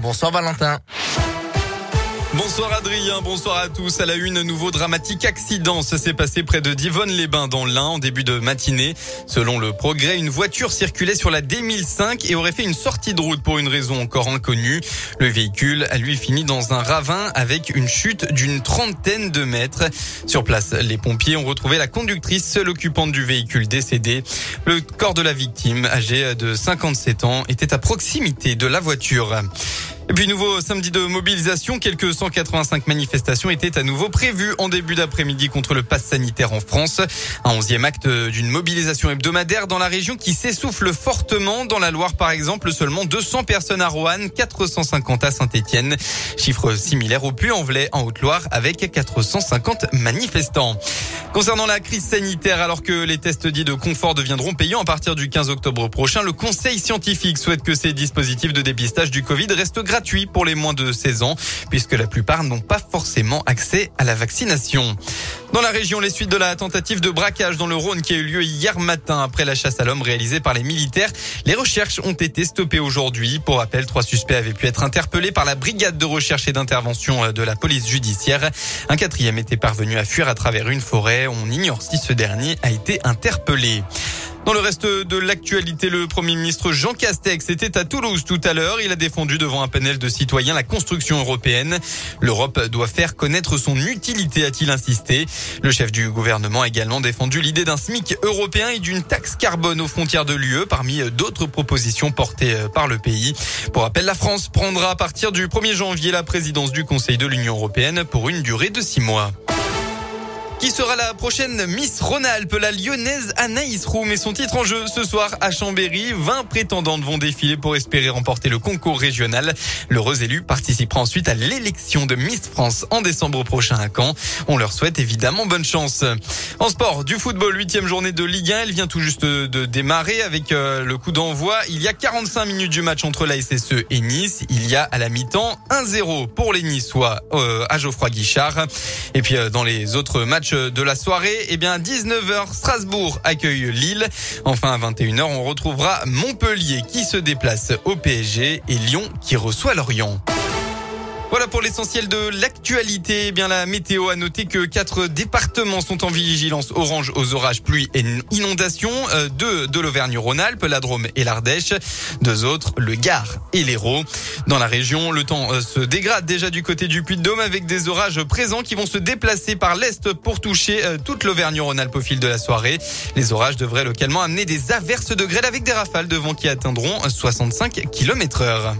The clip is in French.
Bonsoir Valentin. Bonsoir Adrien, bonsoir à tous. À la une, nouveau dramatique accident. Ça s'est passé près de Divonne-les-Bains dans l'Ain en début de matinée. Selon le progrès, une voiture circulait sur la D1005 et aurait fait une sortie de route pour une raison encore inconnue. Le véhicule a lui fini dans un ravin avec une chute d'une trentaine de mètres. Sur place, les pompiers ont retrouvé la conductrice, seule occupante du véhicule décédé. Le corps de la victime, âgée de 57 ans, était à proximité de la voiture. Et puis nouveau samedi de mobilisation, quelques 185 manifestations étaient à nouveau prévues en début d'après-midi contre le pass sanitaire en France. Un onzième acte d'une mobilisation hebdomadaire dans la région qui s'essouffle fortement. Dans la Loire par exemple, seulement 200 personnes à Roanne, 450 à Saint-Etienne. Chiffre similaire au Puy-en-Velay en Haute-Loire avec 450 manifestants. Concernant la crise sanitaire, alors que les tests dits de confort deviendront payants à partir du 15 octobre prochain, le Conseil scientifique souhaite que ces dispositifs de dépistage du Covid restent gratuits pour les moins de 16 ans, puisque la plupart n'ont pas forcément accès à la vaccination. Dans la région, les suites de la tentative de braquage dans le Rhône qui a eu lieu hier matin après la chasse à l'homme réalisée par les militaires, les recherches ont été stoppées aujourd'hui. Pour rappel, trois suspects avaient pu être interpellés par la brigade de recherche et d'intervention de la police judiciaire. Un quatrième était parvenu à fuir à travers une forêt. On ignore si ce dernier a été interpellé. Dans le reste de l'actualité, le Premier ministre Jean Castex était à Toulouse tout à l'heure. Il a défendu devant un panel de citoyens la construction européenne. L'Europe doit faire connaître son utilité, a-t-il insisté. Le chef du gouvernement a également défendu l'idée d'un SMIC européen et d'une taxe carbone aux frontières de l'UE parmi d'autres propositions portées par le pays. Pour rappel, la France prendra à partir du 1er janvier la présidence du Conseil de l'Union européenne pour une durée de six mois. Qui sera la prochaine Miss Rhône-Alpes La lyonnaise Anaïs Roux met son titre en jeu ce soir à Chambéry. 20 prétendantes vont défiler pour espérer remporter le concours régional. L'heureuse élue participera ensuite à l'élection de Miss France en décembre prochain à Caen. On leur souhaite évidemment bonne chance. En sport, du football, huitième journée de Ligue 1. Elle vient tout juste de démarrer avec euh, le coup d'envoi. Il y a 45 minutes du match entre la SSE et Nice. Il y a à la mi-temps 1-0 pour les Niçois euh, à Geoffroy Guichard. Et puis euh, dans les autres matchs de la soirée, eh bien 19h, Strasbourg accueille Lille. Enfin à 21h, on retrouvera Montpellier qui se déplace au PSG et Lyon qui reçoit Lorient. Voilà pour l'essentiel de l'actualité. Eh bien, la météo a noté que quatre départements sont en vigilance orange aux orages, pluie et inondations. Euh, deux de l'Auvergne-Rhône-Alpes, la Drôme et l'Ardèche. Deux autres, le Gard et l'Hérault. Dans la région, le temps euh, se dégrade déjà du côté du Puy-de-Dôme avec des orages présents qui vont se déplacer par l'est pour toucher euh, toute l'Auvergne-Rhône-Alpes au fil de la soirée. Les orages devraient localement amener des averses de grêle avec des rafales de vent qui atteindront 65 km heure.